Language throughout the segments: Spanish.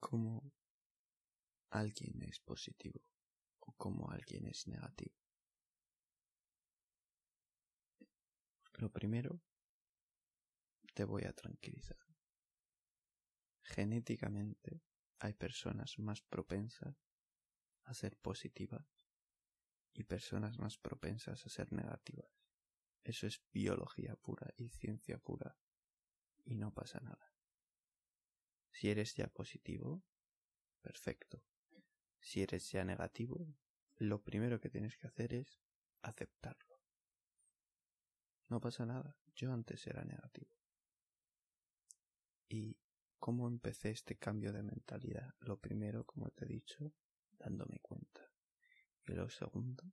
cómo alguien es positivo o cómo alguien es negativo. Lo primero, te voy a tranquilizar. Genéticamente hay personas más propensas a ser positivas y personas más propensas a ser negativas. Eso es biología pura y ciencia pura y no pasa nada. Si eres ya positivo, perfecto. Si eres ya negativo, lo primero que tienes que hacer es aceptarlo. No pasa nada, yo antes era negativo. ¿Y cómo empecé este cambio de mentalidad? Lo primero, como te he dicho, dándome cuenta. Y lo segundo,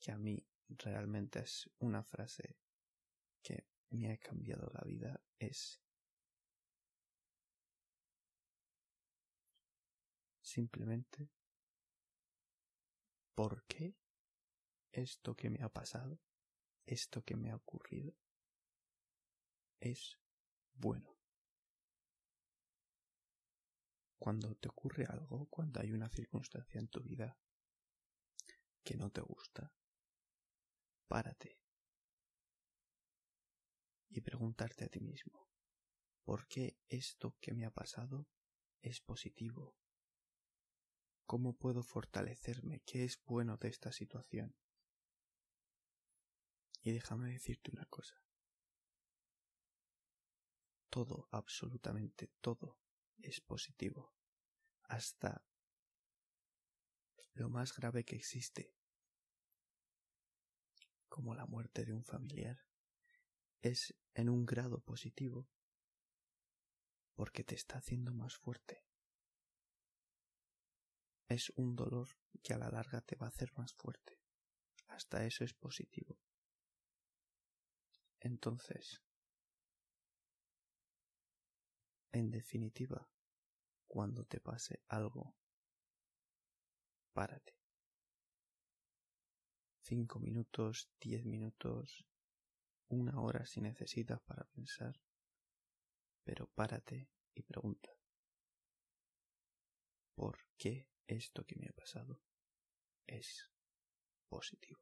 que a mí realmente es una frase que me ha cambiado la vida, es simplemente ¿por qué esto que me ha pasado, esto que me ha ocurrido, es bueno? Cuando te ocurre algo, cuando hay una circunstancia en tu vida que no te gusta, párate y preguntarte a ti mismo, ¿por qué esto que me ha pasado es positivo? ¿Cómo puedo fortalecerme? ¿Qué es bueno de esta situación? Y déjame decirte una cosa. Todo, absolutamente todo, es positivo. Hasta lo más grave que existe, como la muerte de un familiar, es en un grado positivo porque te está haciendo más fuerte es un dolor que a la larga te va a hacer más fuerte. Hasta eso es positivo. Entonces, en definitiva, cuando te pase algo, párate. Cinco minutos, diez minutos, una hora si necesitas para pensar, pero párate y pregunta. ¿Por qué esto que me ha pasado es positivo.